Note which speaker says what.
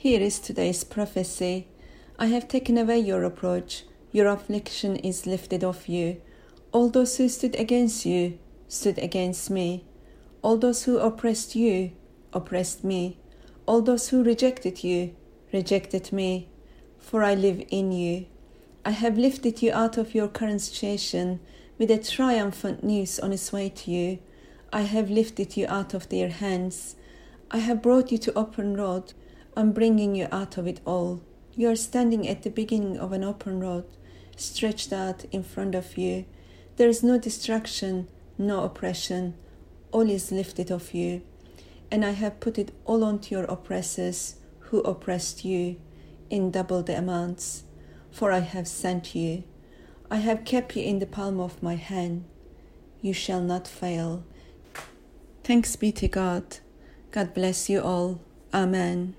Speaker 1: Here is today's prophecy. I have taken away your reproach, your affliction is lifted off you. All those who stood against you stood against me. All those who oppressed you oppressed me. All those who rejected you rejected me. For I live in you. I have lifted you out of your current situation with a triumphant news on its way to you. I have lifted you out of their hands. I have brought you to open road. I'm bringing you out of it all. You are standing at the beginning of an open road, stretched out in front of you. There is no distraction, no oppression. All is lifted off you. And I have put it all onto your oppressors who oppressed you in double the amounts. For I have sent you. I have kept you in the palm of my hand. You shall not fail. Thanks be to God. God bless you all. Amen.